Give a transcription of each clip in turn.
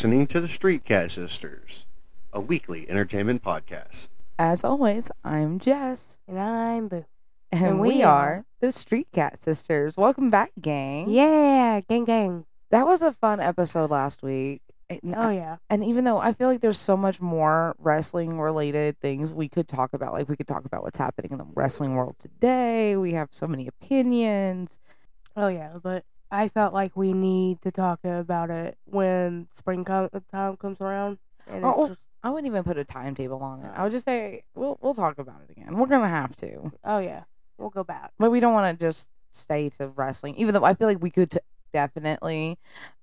listening to the Street Cat Sisters, a weekly entertainment podcast. As always, I'm Jess, And I'm Boo. and, And we, we are are- the Street Cat Sisters. Welcome back, gang. Yeah, gang gang. That was a fun episode last week. And, Oh yeah. and even though I feel like there's so much more wrestling related things we could talk about, like we could talk about what's happening in the wrestling world today. We have so many opinions. Oh yeah. But I felt like we need to talk about it when spring com- time comes around. And Oh, it's just I wouldn't even put a timetable on it. I would just say we'll we'll talk about it again. We're gonna have to, oh yeah, we'll go back. but we don't want to just stay to wrestling. Even though I feel like we could t- definitely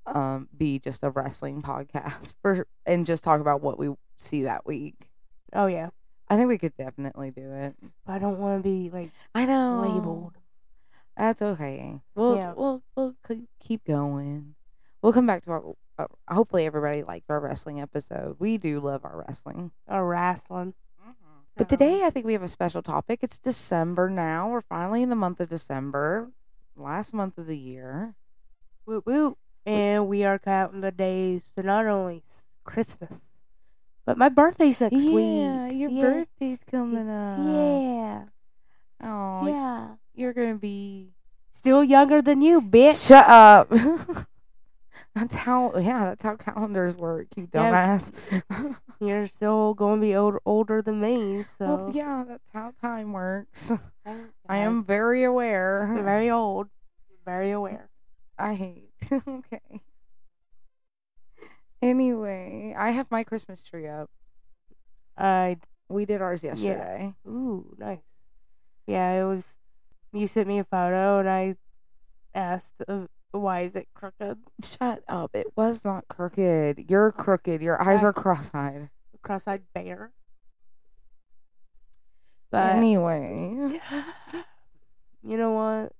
um, be just a wrestling podcast for and just talk about what we see that week. Oh yeah. I think we could definitely do it. But I don't want to be like I know. labeled. That's okay. We'll Yeah. we'll we'll keep going. We'll come back to our. Uh, hopefully, everybody liked our wrestling episode. We do love our wrestling. a wrestling. But today, I think we have a special topic. It's December now. We're finally in the month of December, last month of the year. woo woo. And we are counting the days to not only Christmas, but my birthday's next yeah, week. your yeah. birthday's coming up. Yeah. Oh, Yeah. You're gonna be. Still younger than you, bitch. Shut up. that's how. Yeah, that's how calendars work. You Yes. dumbass. You're still going to be older, older than me, so. well, yeah, that's how time works. Thank I am very aware. You're very old. Very aware. I hate. okay. Anyway, I have my Christmas tree up. I We did ours yesterday. ooh nice. Yeah, it was. You sent me a photo, and I asked, uh, "Why is it crooked?" Shut up. It was not crooked. You're crooked. Your eyes I- are cross-eyed. Cross-eyed bear. But anyway, you know what?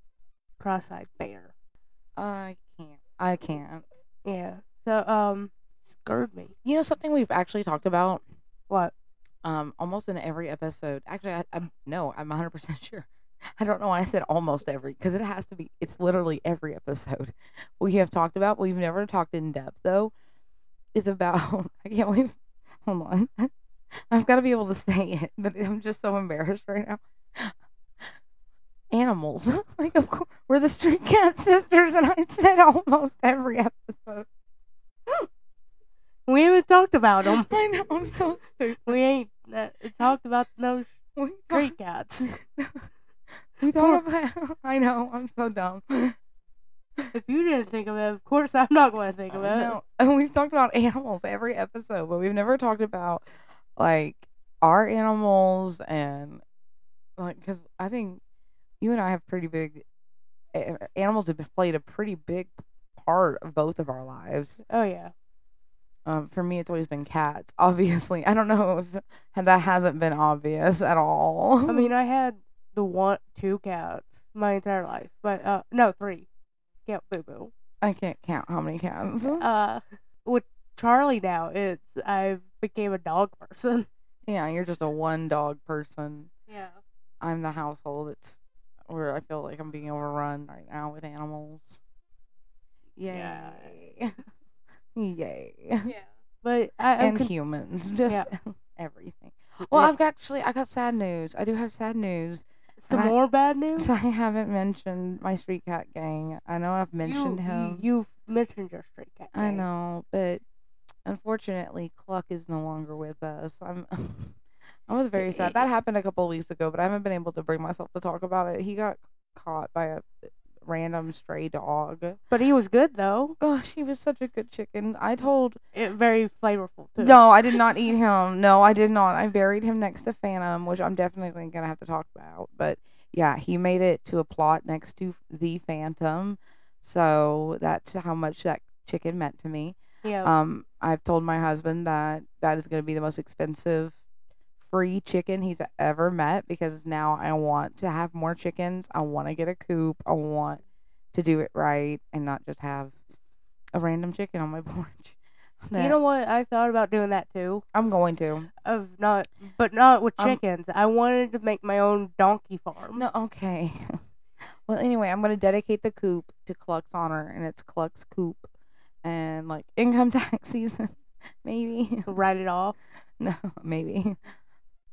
Cross-eyed bear. I can't. I can't. Yeah. So um, scared me. You know something we've actually talked about What? um almost in every episode. Actually, I, I'm no, I'm 100% sure. I don't know why I said almost every because it has to be. It's literally every episode we have talked about. We've never talked in depth though. Is about. I can't believe. Hold on. I've got to be able to say it, but I'm just so embarrassed right now. Animals, like of course, we're the Street Cat Sisters, and I said almost every episode. We haven't talked about them. I know I'm so stupid. we ain't uh, talked about no We street cats. We talk about. I know. I'm so dumb. if you didn't think of it, of course I'm not going to think of it. And we've talked about animals every episode, but we've never talked about like our animals and like because I think you and I have pretty big animals have played a pretty big part of both of our lives. Oh yeah. Um, for me, it's always been cats. Obviously, I don't know if that hasn't been obvious at all. I mean, I had the one, two cats my entire life, but uh, no, three. Count Boo Boo. I can't count how many cats. Uh, with Charlie now, it's I became a dog person. Yeah, you're just a one dog person. Yeah. I'm the household that's where I feel like I'm being overrun right now with animals. Yay. Yeah. Yay. Yeah. But I, I'm And con- humans. Just Yeah. everything. Well, Yeah. I've got actually I got sad news. I do have sad news. Some and I- more bad news. So I haven't mentioned my street cat gang. I know I've mentioned you- him. You've mentioned your street cat. I know, but unfortunately, Cluck is no longer with us. I'm. I was very sad. That happened a couple of weeks ago, but I haven't been able to bring myself to talk about it. He got caught by a random stray dog. But he was good though. Gosh, he was such a good chicken. I told It, very flavorful too. no, I did not eat him. No, I did not. I buried him next to Phantom, which I'm definitely gonna have to talk about. But yeah, he made it to a plot next to the Phantom, so that's how much that chicken meant to me. Yeah. Um, I've told my husband that that is going to be the most expensive free chicken he's ever met because now I want to have more chickens. I want to get a coop. I want to do it right and not just have a random chicken on my porch. you know what? I thought about doing that too. I'm going to. Of not, but not with Um, chickens. I wanted to make my own donkey farm. No, okay. well, anyway, I'm going to dedicate the coop to Cluck's honor, and it's Cluck's coop. and like income tax season, maybe. Write it off. no, maybe.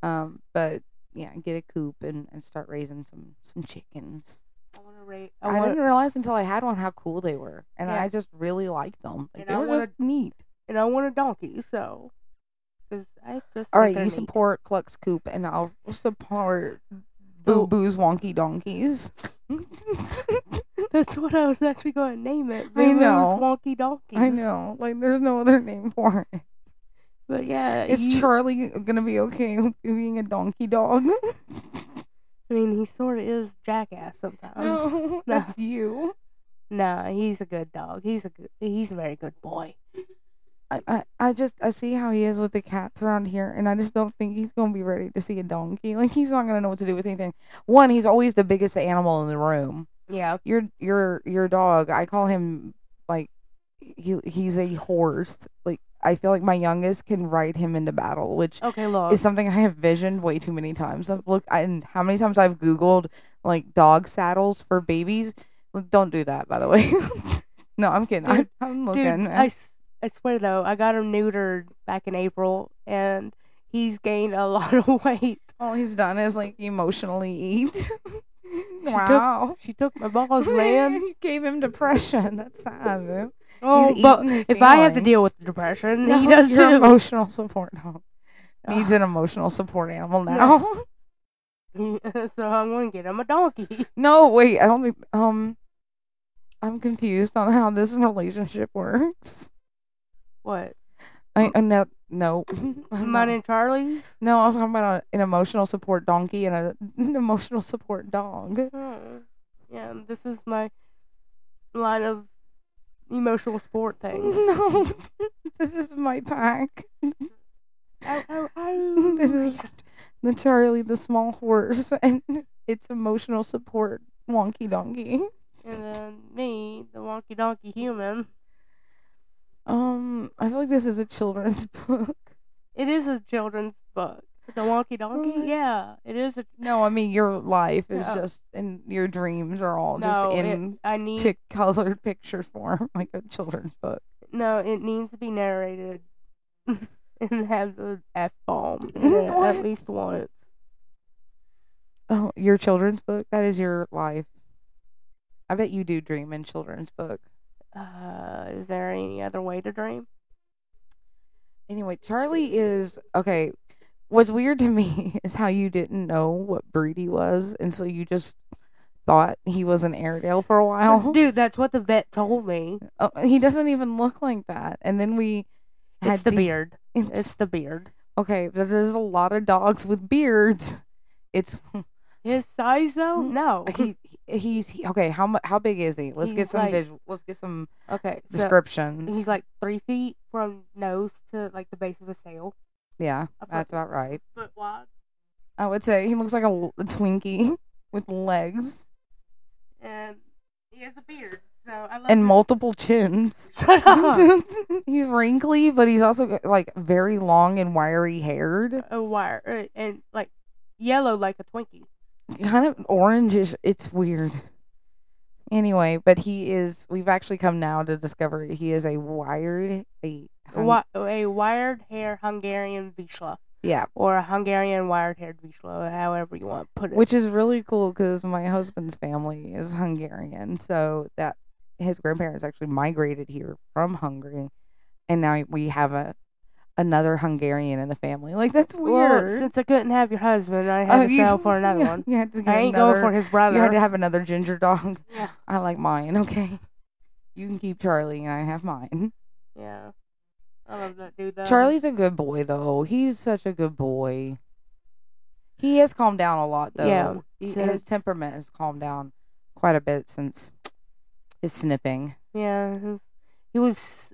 Um, but yeah, get a coop and, and start raising some some chickens. I want to rate. I, I want, didn't realize until I had one how cool they were, and Yeah. I just really liked them. Like And they I were wanna- just neat. and I want a donkey. So, because I just All right, you neat. support Cluck's Coop, and I'll support Boo. Boo's Wonky Donkeys. That's what I was actually going to name it. I Boo-Boo's know. Wonky donkeys. I know, like there's no other name for it. But yeah, Is you- Charlie gonna be okay with being a donkey dog? I mean, he sort of is jackass sometimes. no, that's you. Nah, he's a good dog. He's a good. He's a very good boy. I, I, I just I see how he is with the cats around here, and I just don't think he's gonna be ready to see a donkey. Like he's not gonna know what to do with anything. One, he's always the biggest animal in the room. Yeah. Your your your dog, I call him like he he's a horse. Like I feel like my youngest can ride him into battle, which Okay, look. is something I have visioned way too many times. I've looked and how many times I've googled like dog saddles for babies. Don't do that, by the way. no, I'm kidding. I, Dude, I'm Dude, looking. I, s- I swear though, I got him neutered back in April, and he's gained a lot of weight. All he's done is like emotionally eat. took- wow. She took my balls, man. you gave him depression. That's sad. man. Oh, He's but if I have to deal with depression, No, he does your too. emotional support dog needs an emotional support animal now. so I'm going to get him a donkey. no, wait. I don't think. Um, I'm confused on how this relationship works. What? I uh, no no. Mine and Charlie's? no, I was talking about a, an emotional support donkey and a, an emotional support dog. Oh. Yeah, this is my line of emotional sport things. No, this is my pack. Ow, ow, ow. This is the Charlie the small horse and its emotional support wonky donkey. And then me, the wonky donkey human. Um, I feel like this is a children's book. It is a children's book. The wonky donkey? Yeah, it is a. No, I mean your life is Yeah. just and your dreams are all no, just it- in I need. pic- colored picture form, like a children's book. No, it needs to be narrated and have the f bomb in it What? at least once. Oh, your children's book? That is your life. I bet you do dream in children's book. Uh, is there any other way to dream? Anyway, Charlie is okay. What's weird to me is how you didn't know what breed he was, and so you just thought he was an Airedale for a while. Dude, that's what the vet told me. Oh, he doesn't even look like that. And then we It's had the de- beard. It's, It's the beard. okay. but There's a lot of dogs with beards. It's His size though? Mm, No. he he's he, okay. How mu- how big is he? Let's get some like- visual. Let's get some okay. So he's like three feet from nose to like the base of his tail. Yeah, that's about right. Foot wide. I would say he looks like a Twinkie with legs And he has a beard. So I love and this- multiple chins. Shut up. he's wrinkly, but he's also like very long and wiry haired, a wire uh, and like yellow like a Twinkie. kind of orangish. It's weird. Anyway, but he is. We've actually come now to discover he is a wired a. A, a wired hair Hungarian Vizsla. yeah, Or a Hungarian wired haired Vizsla, however you want to put it. which is really cool because my husband's family is Hungarian, so that his grandparents actually migrated here from Hungary, and now we have a another Hungarian in the family. Like that's well, weird. since I couldn't have your husband, I had Oh, to you- settle for another yeah, one. You had to I ain't another, going for his brother. You had to have another ginger dog. yeah. I like mine. Okay, you can keep Charlie, and I have mine. Yeah. I love that dude though. Charlie's a good boy, though. He's such a good boy. He has calmed down a lot, though. Yeah, He- his temperament has calmed down quite a bit since his snipping. Yeah. He was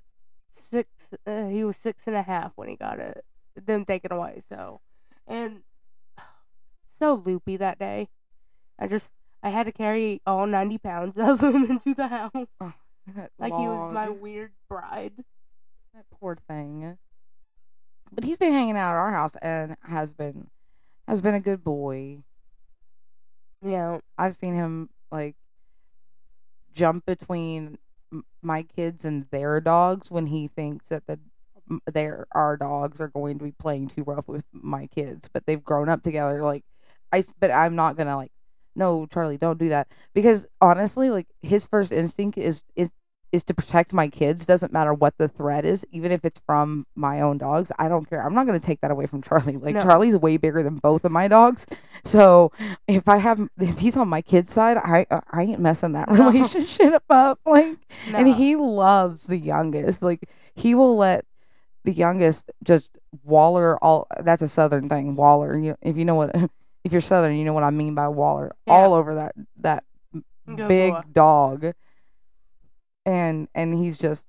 six. Uh, he was six and a half when he got it. Then taken away. So, and so loopy that day. I just I had to carry all ninety pounds of him into the house. That Like he was my weird bride. That poor thing. But he's been hanging out at our house and has been has been a good boy. Yeah. I've seen him like jump between my kids and their dogs when he thinks that the their our dogs are going to be playing too rough with my kids, but they've grown up together. Like I but I'm not gonna like, no, Charlie, don't do that because honestly, like his first instinct is is is to protect my kids. Doesn't matter what the threat is, even if it's from my own dogs. I don't care. I'm not gonna take that away from Charlie. Like No. Charlie's way bigger than both of my dogs, so if I have if he's on my kid's side, I uh, I ain't messing that No. relationship up. Like and he loves the youngest. Like he will let the youngest just waller all. That's a southern thing, waller. You, if you know what, if you're southern, you know what I mean by waller. Yeah. All over that that Good big boy. dog, and and he's just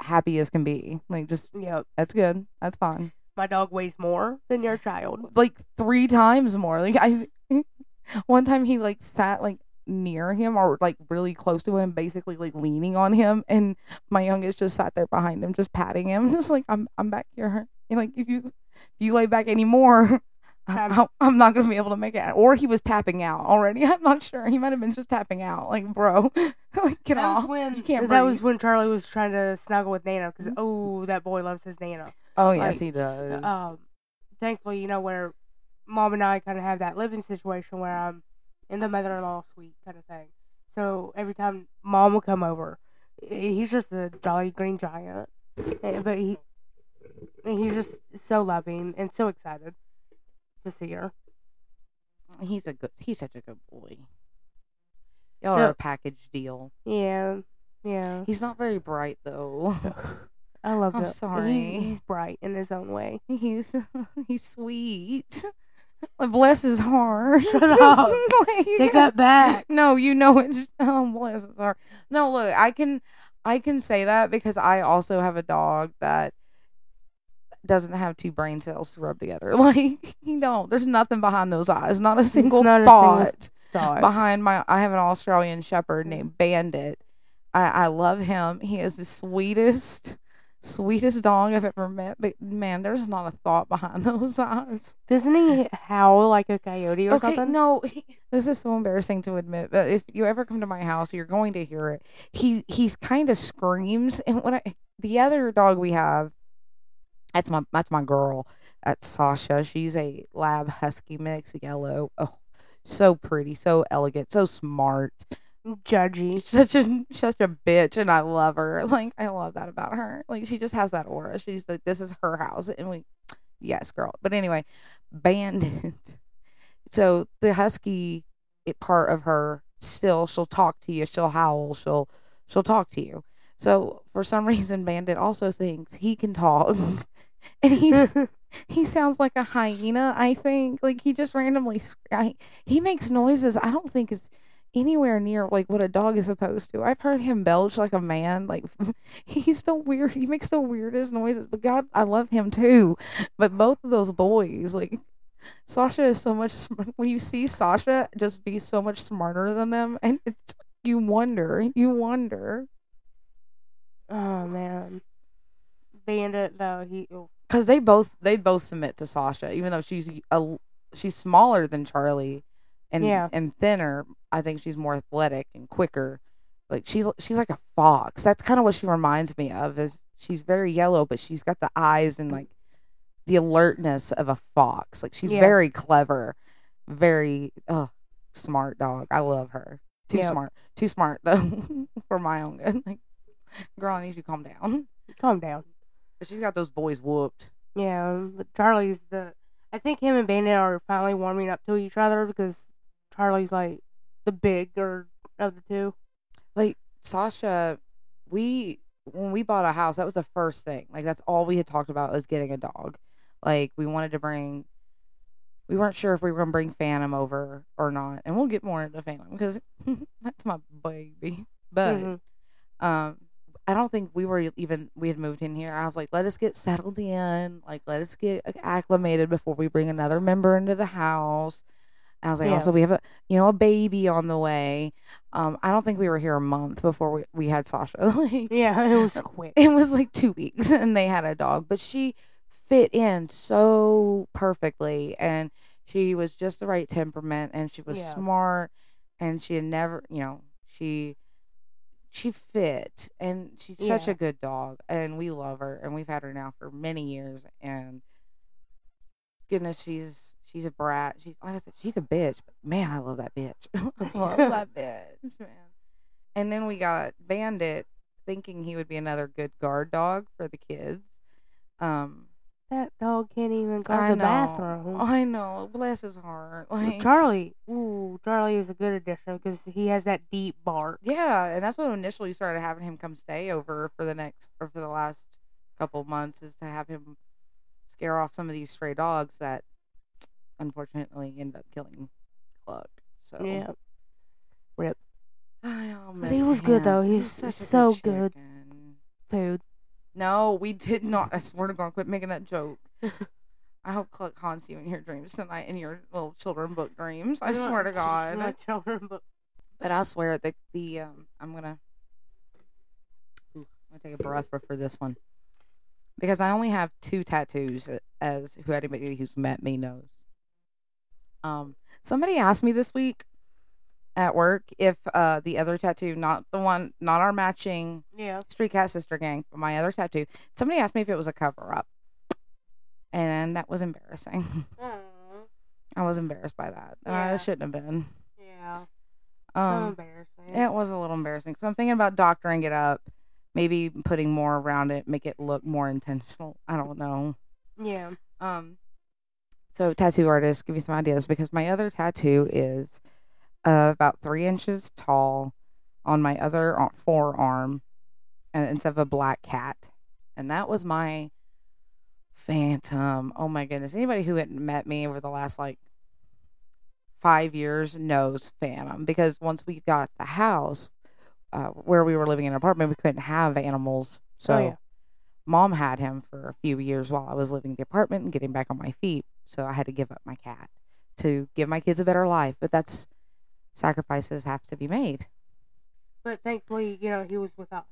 happy as can be. Like just yeah, that's good. That's fine. My dog weighs more than your child. Like three times more. Like I, one time he like sat like near him or like really close to him, basically like leaning on him, and my youngest just sat there behind him, just patting him, just like I'm I'm back here. And like if you if you lay back anymore. I'm- I- I'm not gonna be able to make it. Or he was tapping out already. I'm not sure. He might have been just tapping out. Like, bro, like get that off. was when you can't that was when Charlie was trying to snuggle with Nana because oh that boy loves his Nana. Oh yes, like, he does. Um, thankfully, you know where mom and I kind of have that living situation where I'm in the mother-in-law suite kind of thing. So every time mom will come over, he's just a jolly green giant, Eh, but he he's just so loving and so excited to see her. he's a good. He's such a good boy. Y'all So- are a package deal. Yeah, yeah. He's not very bright though. I love I'm that. sorry. He's, he's bright in his own way. He's he's sweet. Bless his heart. Shut up. Like- Take that back. No, you know it's oh bless his heart. No, look, I can I can say that because I also have a dog that doesn't have two brain cells to rub together. Like he don't. There's nothing behind those eyes. Not a single not a single thought behind my. I have an Australian Shepherd named Bandit. I I love him. He is the sweetest. Sweetest dog I've ever met, but man, there's not a thought behind those eyes. Doesn't he howl like a coyote or okay, something? no, he, this is so embarrassing to admit, but if you ever come to my house, you're going to hear it. He he's kind of screams, and when I the other dog we have, that's my that's my girl, that's Sasha. She's a lab husky mix, yellow. Oh, so pretty, so elegant, so smart. Judgy. Such a such a bitch, and I love her. Like I love that about her. Like she just has that aura. She's like, this is her house, and we, yes, girl. But anyway, Bandit. So the husky part of her still she'll talk to you. She'll howl. She'll she'll talk to you. So for some reason, Bandit also thinks he can talk, and he's he sounds like a hyena. I think like he just randomly I, he makes noises. I don't think is anywhere near like what a dog is supposed to. I've heard him belch like a man. Like he's the weird. He makes the weirdest noises. But God, I love him too. But both of those boys, like Sasha, is so much. When you see Sasha just be so much smarter than them, and it's you wonder, you wonder. Oh man. Bandit though he oh, because they both they both submit to Sasha, even though she's a she's smaller than Charlie, and Yeah. and thinner. I think she's more athletic and quicker. Like she's she's like a fox. That's kind of what she reminds me of. Is she's very yellow, but she's got the eyes and like the alertness of a fox. Like she's Yeah. very clever, very uh smart dog. I love her. Too Yep. smart. Too smart though for my own good. Like, girl, I need you to calm down. calm down. But she's got those boys whooped. Yeah, but Charlie's the. I think him and Bandit are finally warming up to each other because Charlie's like the bigger of the two. like Sasha, we when we bought a house, that was the first thing. Like that's all we had talked about was getting a dog. Like we wanted to bring. We weren't sure if we were gonna bring Phantom over or not, and we'll get more into Phantom because that's my baby. But Mhm. um, I don't think we were even we had moved in here. I was like, let us get settled in, like let us get acclimated before we bring another member into the house. And I was like, Yeah. also we have a you know a baby on the way. Um, I don't think we were here a month before we we had Sasha. like Yeah, it was quick. it was like two weeks, and they had a dog, but she fit in so perfectly, and she was just the right temperament, and she was Yeah. smart, and she had never, you know, she she fit and she's such a good dog and we love her and we've had her now for many years and goodness she's she's a brat. She's like i said she's a bitch but man i love that bitch. I love that bitch man. And then we got bandit thinking he would be another good guard dog for the kids. Um That dog can't even go I to the know. bathroom. i know bless his heart like Charlie, ooh, Charlie is a good addition because he has that deep bark. Yeah, and that's what initially started having him come stay over for the next or for the last couple months is to have him scare off some of these stray dogs that unfortunately ended up killing Cluck. So Yeah. Rip. I But he was good, though. He He's was such a so good. chicken. Food. No, we did not. I swear to God, quit making that joke. I hope Cluck haunts you in your dreams tonight, in your little children book dreams. I swear to God. My children, but But I swear the the um I'm gonna Ooh, I'm gonna take a breath for this one because I only have two tattoos as who anybody who's met me knows. Um, somebody asked me this week at work if uh the other tattoo, not the one, not our matching yeah. Street Cat Sister Gang, but my other tattoo. Somebody asked me if it was a cover up, and that was embarrassing. I was embarrassed by that, and I Yeah. shouldn't have been. Yeah. Um, so embarrassing. it was a little embarrassing. So I'm thinking about doctoring it up, maybe putting more around it, make it look more intentional. I don't know. Yeah. Um, so tattoo artists, give me some ideas because my other tattoo is uh, about three inches tall on my other forearm, and instead of a black cat, and that was my phantom. Oh my goodness! Anybody who had met me over the last like five years knows phantom because once we got the house uh, where we were living in an apartment, we couldn't have animals, so Oh, yeah. mom had him for a few years while I was living in the apartment and getting back on my feet. So I had to give up my cat to give my kids a better life. But that's sacrifices have to be made. But thankfully, you know, he was with us.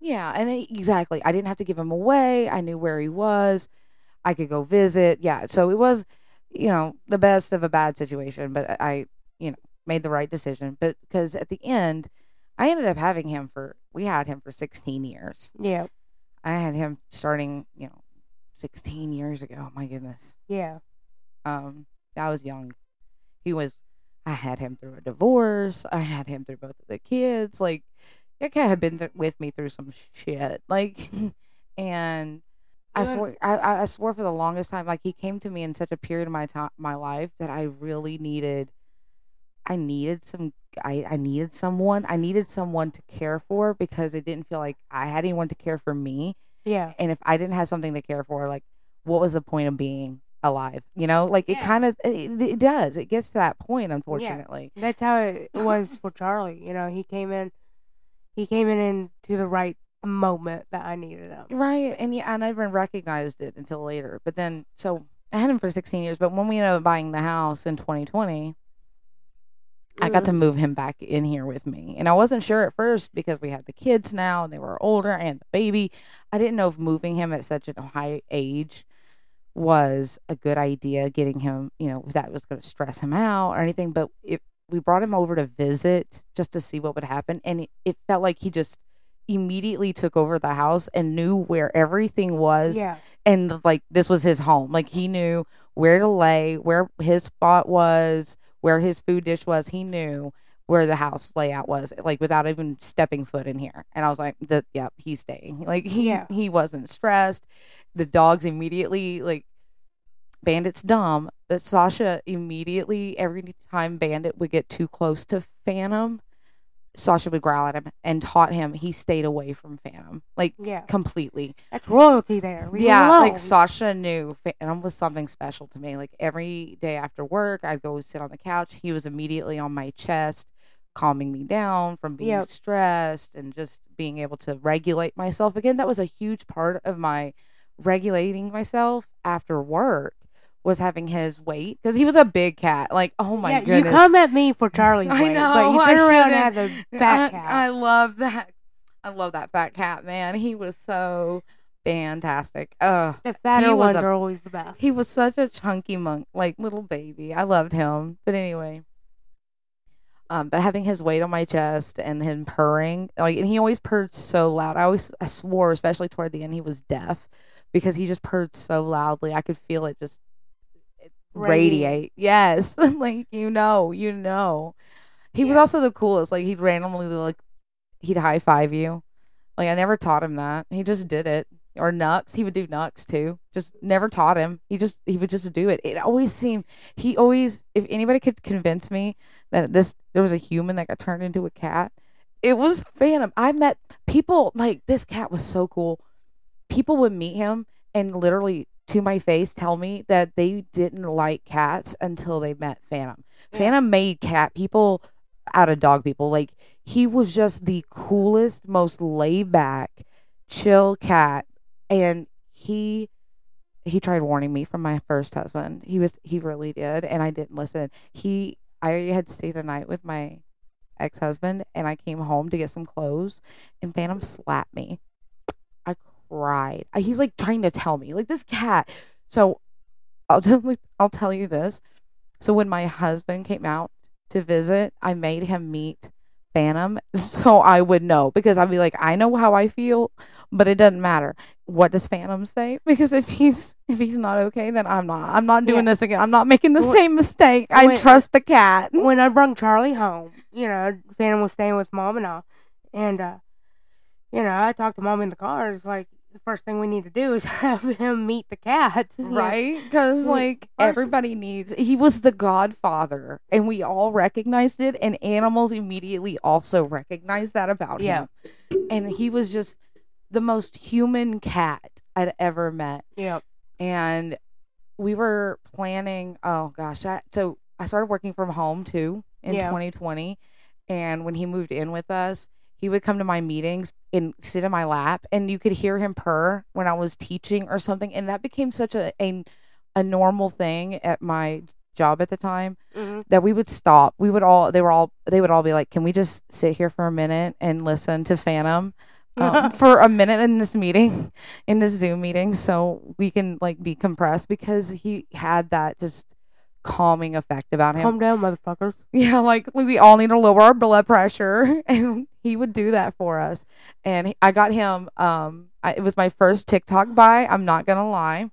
Yeah, and it, exactly. I didn't have to give him away. I knew where he was. I could go visit. Yeah, so it was, you know, the best of a bad situation, but I, you know, made the right decision. But because at the end, I ended up having him for we had him for 16 years. Yeah. I had him starting, you know, 16 years ago. My goodness. Yeah. Um, I was young. He was. I had him through a divorce. I had him through both of the kids. Like, that cat had been th- with me through some shit. Like, and I swear, I, I I swore for the longest time. Like, he came to me in such a period of my time, my life that I really needed. I needed some. I I needed someone. I needed someone to care for because it didn't feel like I had anyone to care for me Yeah. and if I didn't have something to care for, like, what was the point of being alive? You know, like it kind of it, it does. It gets to that point, unfortunately. That's how it was for Charlie. You know, he came in, he came in into the right moment that I needed him. Right, and yeah, I never recognized it until later. But then, so I had him for 16 years. But when we ended up buying the house in 2020, I got to mm-hmm. move him back in here with me. And I wasn't sure at first because we had the kids now and they were older and the baby. I didn't know if moving him at such a high age was a good idea, getting him, you know, if that was going to stress him out or anything. But it, we brought him over to visit just to see what would happen. And it, it felt like he just immediately took over the house and knew where everything was Yeah. and like this was his home. Like he knew where to lay, where his spot was, where his food dish was. He knew where the house layout was, like without even stepping foot in here. And I was like, "The yep, he's staying." Like he Yeah. he wasn't stressed. The dogs immediately like Bandit's dumb, but Sasha immediately every time Bandit would get too close to Phantom, Sasha would growl at him and taught him he stayed away from Phantom. Like Yeah. completely. That's royalty there. Him Yeah, like. Sasha knew Phantom was something special to me. Like every day after work, I'd go sit on the couch. He was immediately on my chest, calming me down from being Yep. stressed and just being able to regulate myself. Again, that was a huge part of my regulating myself after work was having his weight because he was a big cat. Like, oh my yeah, goodness. You come at me for Charlie's I weight, know, but you I turn around and have the fat I, cat. I love that. I love that fat cat, man. He was so fantastic. Uh the fatter ones a- are always the best. he was such a chunky monk, like little baby. I loved him. But anyway, Um, but having his weight on my chest and him purring, like, and he always purred so loud. I always, I swore, especially toward the end, he was deaf because he just purred so loudly. I could feel it just Radiate. radiate. Yes, like you know, you know. He was also the coolest. Like he'd randomly like he'd high five you. Like I never taught him that. He just did it. Or Nux, he would do Nux too. Just never taught him. He just he would just do it. It always seemed he always if anybody could convince me that this there was a human that got turned into a cat, it was Phantom. I met people like this cat was so cool. People would meet him and literally to my face tell me that they didn't like cats until they met Phantom. Yeah. Phantom made cat people out of dog people. Like he was just the coolest, most laid back, chill cat, and he he tried warning me from my first husband. He was he really did, and I didn't listen. He I had stayed the night with my ex husband, and I came home to get some clothes, and Phantom slapped me. I cried. He's like trying to tell me like this cat. So I'll tell I'll tell you this. So when my husband came out to visit, I made him meet Phantom so I would know because I'd be like, I know how I feel, but it doesn't matter. What does Phantom say? Because if he's if he's not okay, then I'm not. I'm not doing Yeah. this again. I'm not making the Wh- same mistake. I when- trust the cat. when I brought Charlie home, you know, Phantom was staying with mom and all, and uh, you know, I talked to mom in the car. It's like the first thing we need to do is have him meet the cat. Right? Because, like, first- everybody needs. He was the godfather, and we all recognized it, and animals immediately also recognized that about Yeah. him. And he was just the most human cat I'd ever met. Yep. And we were planning, oh gosh, I, so I started working from home too in Yeah. 2020. And when he moved in with us, he would come to my meetings and sit in my lap, and you could hear him purr when I was teaching or something. And that became such a a, a normal thing at my job at the time hmm that we would stop. We would all they were all they would all be like, "Can we just sit here for a minute and listen to Phantom um, for a minute in this meeting, in this Zoom meeting, so we can like decompress?" Because he had that just calming effect about him. Calm down, motherfuckers. Yeah, like we all need to lower our blood pressure, and he would do that for us. And I got him. Um, I, it was my first TikTok buy. I'm not gonna lie.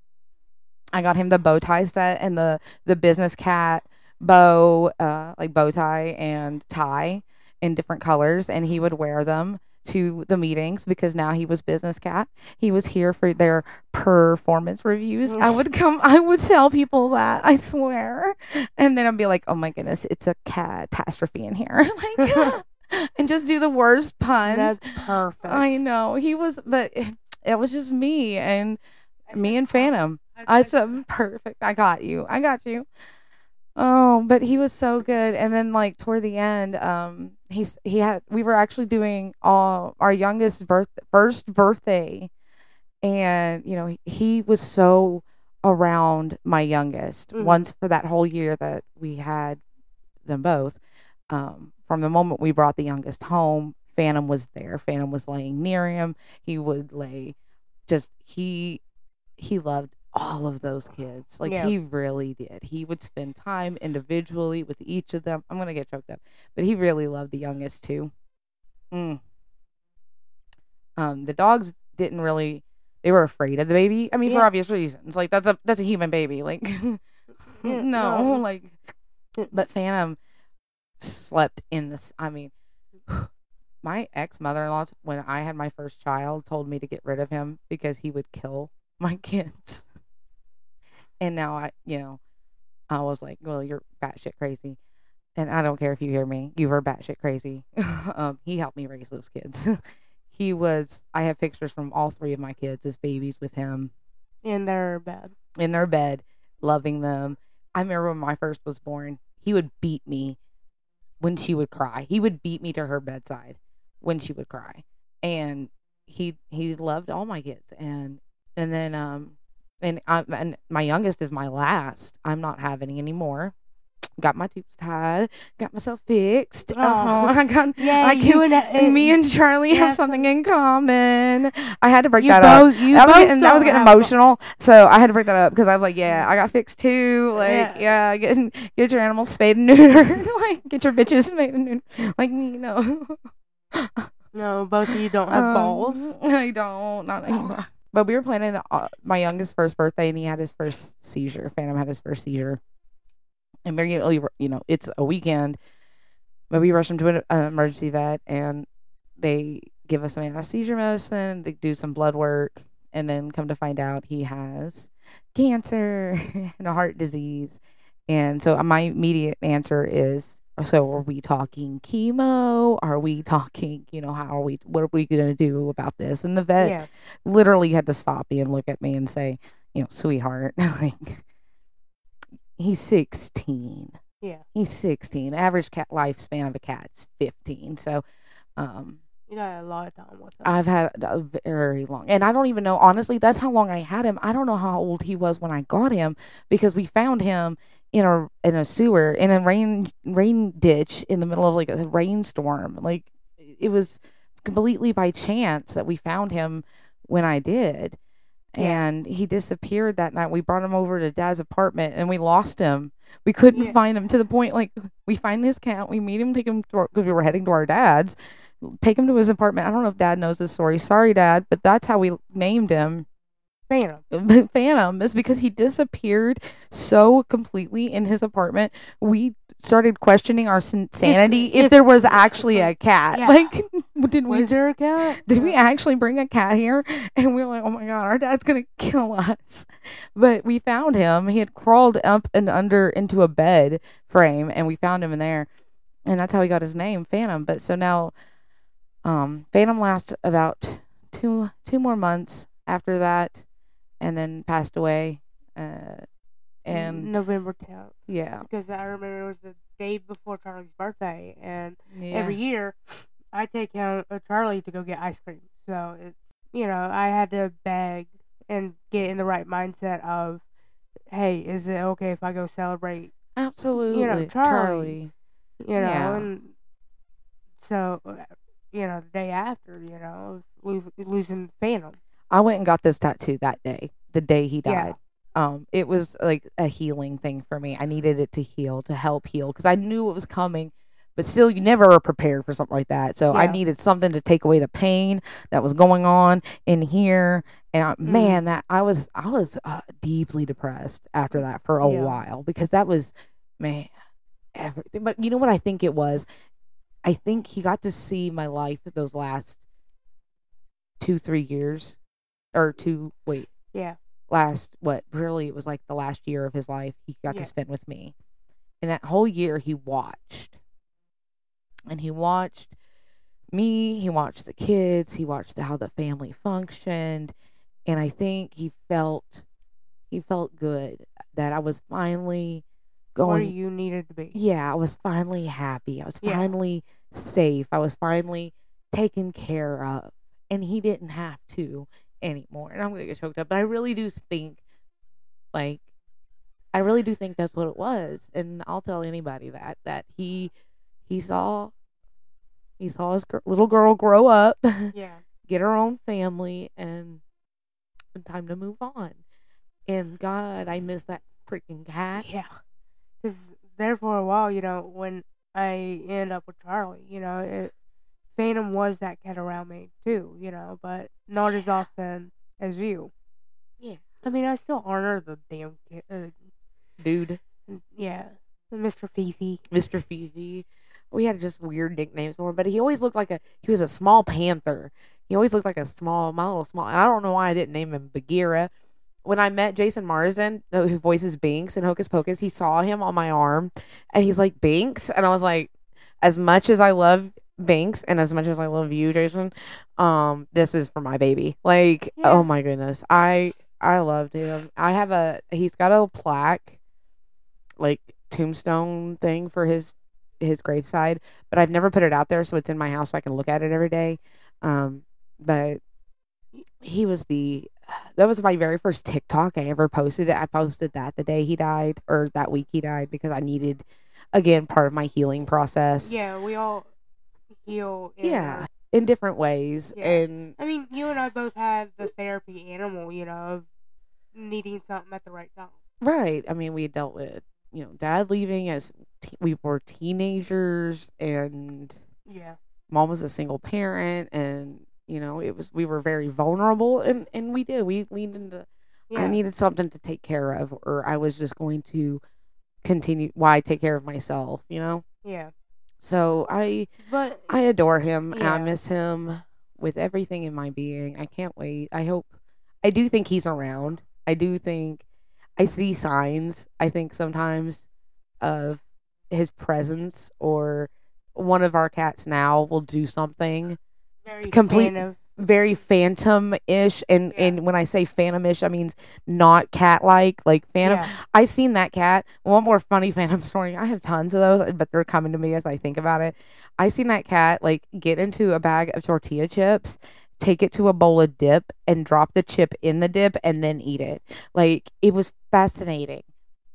I got him the bow tie set and the the business cat bow, uh, like bow tie and tie in different colors, and he would wear them to the meetings because now he was business cat. He was here for their performance reviews. I would come, I would tell people that, I swear. And then I'd be like, oh my goodness, it's a catastrophe in here. like, and just do the worst puns. That's perfect. I know. He was, but it was just me and me and Phantom. I said, perfect. I got you. I got you. Oh, but he was so good. And then like toward the end, um, he's he had we were actually doing all our youngest birth first birthday, and you know he, he was so around my youngest Mhm. once for that whole year that we had them both. Um, from the moment we brought the youngest home, Phantom was there. Phantom was laying near him. He would lay just he he loved all of those kids. Like Yeah. he really did. He would spend time individually with each of them. I'm gonna get choked up, but he really loved the youngest too. Mm. Um, the dogs didn't really. They were afraid of the baby. I mean, for obvious reasons. Like that's a that's a human baby. Like Yeah, no, no. like. But Phantom slept in this. I mean, my ex mother in law, when I had my first child, told me to get rid of him because he would kill my kids. And now I, you know, I was like, well, you're batshit crazy. And I don't care if you hear me, you were batshit crazy. um, he helped me raise those kids. he was, I have pictures from all three of my kids as babies with him in their bed. in their bed, loving them. I remember when my first was born, he would beat me when she would cry. He would beat me to her bedside when she would cry. And he he loved all my kids and and then um and I and my youngest is my last. I'm not having any more. Got my tubes tied, got myself fixed. Oh. Oh, I got. Yeah, I you can, and, uh, me and Charlie have have something in common. I had to break you that up. both, You I was both getting, I was getting emotional, so I had to break that up because I was like, "Yeah, I got fixed too. Like, Yeah. yeah, get get your animals spayed and neutered. like, get your bitches spayed and neutered. Like me, no. No, both of you don't have Um, balls. I don't. Not anymore. But we were planning the, uh, my youngest first birthday, and he had his first seizure. Phantom had his first seizure. Immediately, you know, it's a weekend, but we rushed him to an uh, emergency vet, and they give us some anesthesia medicine. They do some blood work, and then come to find out he has cancer and a heart disease. And so uh, my immediate answer is so are we talking chemo? Are we talking, you know, how are we what are we gonna do about this? And the vet Yeah. literally had to stop me and look at me and say, you know, sweetheart, like he's sixteen. Yeah. He's sixteen. Average cat lifespan of a cat is fifteen. So um You got a lot of time with them. I've had a very long, and I don't even know. Honestly, that's how long I had him. I don't know how old he was when I got him because we found him in a in a sewer in a rain rain ditch in the middle of like a rainstorm. Like it was completely by chance that we found him when I did, Yeah. and he disappeared that night. We brought him over to Dad's apartment, and we lost him. We couldn't Yeah. find him to the point like we find this cat, we meet him, take him to because we were heading to our dad's take him to his apartment. I don't know if dad knows this story. Sorry, dad, but that's how we named him Phantom. Phantom is because he disappeared so completely in his apartment. We started questioning our sanity if, if- there was actually a cat. Yeah. Like, did we Was there a cat? did we actually bring a cat here? And we were like, oh my god, our dad's gonna kill us. But we found him. He had crawled up and under into a bed frame, and we found him in there, and that's how he got his name, Phantom. But so now, um, Phantom lasted about two two more months after that, and then passed away. Uh, and November 10th. yeah, Because I remember it was the day before Charlie's birthday, and yeah. every year I take him, uh, Charlie to go get ice cream. So it's you know I had to beg and get in the right mindset of, hey, is it okay if I go celebrate? absolutely, you know Charlie. You know, Yeah. and so uh, you know the day after, you know, lo- losing Phantom. I went and got this tattoo that day, the day he Yeah. Um, it was like a healing thing for me. I needed it to heal, to help heal, because I knew it was coming. But still, you never are prepared for something like that. So I needed something to take away the pain that was going on in here. And I, Mm. man, that I was, I was uh, deeply depressed after that for a Yeah. while because that was, man, everything. But you know what I think it was? I think he got to see my life those last two, three years, or two. Wait, Yeah. Last what really it was like the last year of his life he got Yeah. to spend with me and that whole year he watched and he watched me he watched the kids he watched how the family functioned and i think he felt he felt good that i was finally Where going you needed to be. yeah, I was finally happy. I was Yeah. finally safe. I was finally taken care of. And he didn't have to anymore. And I'm to get choked up. But I really do think, like, I really do think that's what it was. And I'll tell anybody that, that he, he saw, he saw his gr- little girl grow up, Yeah. get her own family, and and time to move on. And God, I miss that freaking cat. Yeah. Because there for a while, you know, when I end up with Charlie, you know, it, Phantom was that cat around me too, you know, but not as often as you. Yeah. I mean, I still honor the damn kid. Uh, Dude. yeah. Mr. Fifi. Mr. Fifi. We had just weird nicknames for him, but he always looked like a he was a small panther. He always looked like a small, my little small. And I don't know why I didn't name him Bagheera. When I met Jason Marsden, who voices Binx in Hocus Pocus, he saw him on my arm, and he's like Binx, and I was like, as much as I love Binx and as much as I love you, Jason, um, this is for my baby. Like, Yeah. oh my goodness, I I loved him. I have a he's got a plaque, like tombstone thing for his his graveside, but I've never put it out there, so it's in my house so I can look at it every day. Um, but he was the that was my very first TikTok I ever posted. I posted that the day he died or that week he died because I needed again part of my healing process. Yeah, we all heal. in Yeah, our- in different ways. Yeah. And I mean, you and I both had the therapy animal, you know, of needing something at the right time. right, I mean, we dealt with you know dad leaving as te- we were teenagers, and Yeah. mom was a single parent, and you know it was we were very vulnerable, and and we did we leaned into Yeah. I needed something to take care of, or I was just going to continue. Why take care of myself, you know? yeah. So I But I adore him. and I miss him with everything in my being. I can't wait. I hope. I do think he's around. I do think I see signs. I think sometimes of his presence, or one of our cats now will do something very complete- fan of very phantom ish and Yeah. and when i say phantom ish i mean not cat like like phantom yeah. i seen that cat one more funny phantom story i have tons of those but they're coming to me as i think about it i seen that cat like get into a bag of tortilla chips take it to a bowl of dip and drop the chip in the dip and then eat it like it was fascinating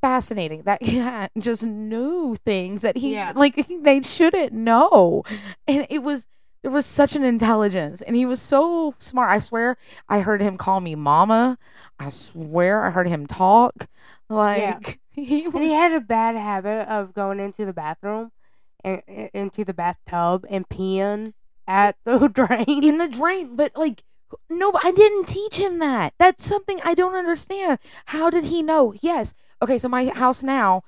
fascinating that cat just knew things that he Yeah. like they shouldn't know and it was there was such an intelligence and he was so smart. I swear i heard him call me mama. I swear i heard him talk. Like he was And he had a bad habit of going into the bathroom and and- into the bathtub and peeing at the drain. in the drain but like no i didn't teach him that. That's something i don't understand. How did he know? Yes. Okay so my house now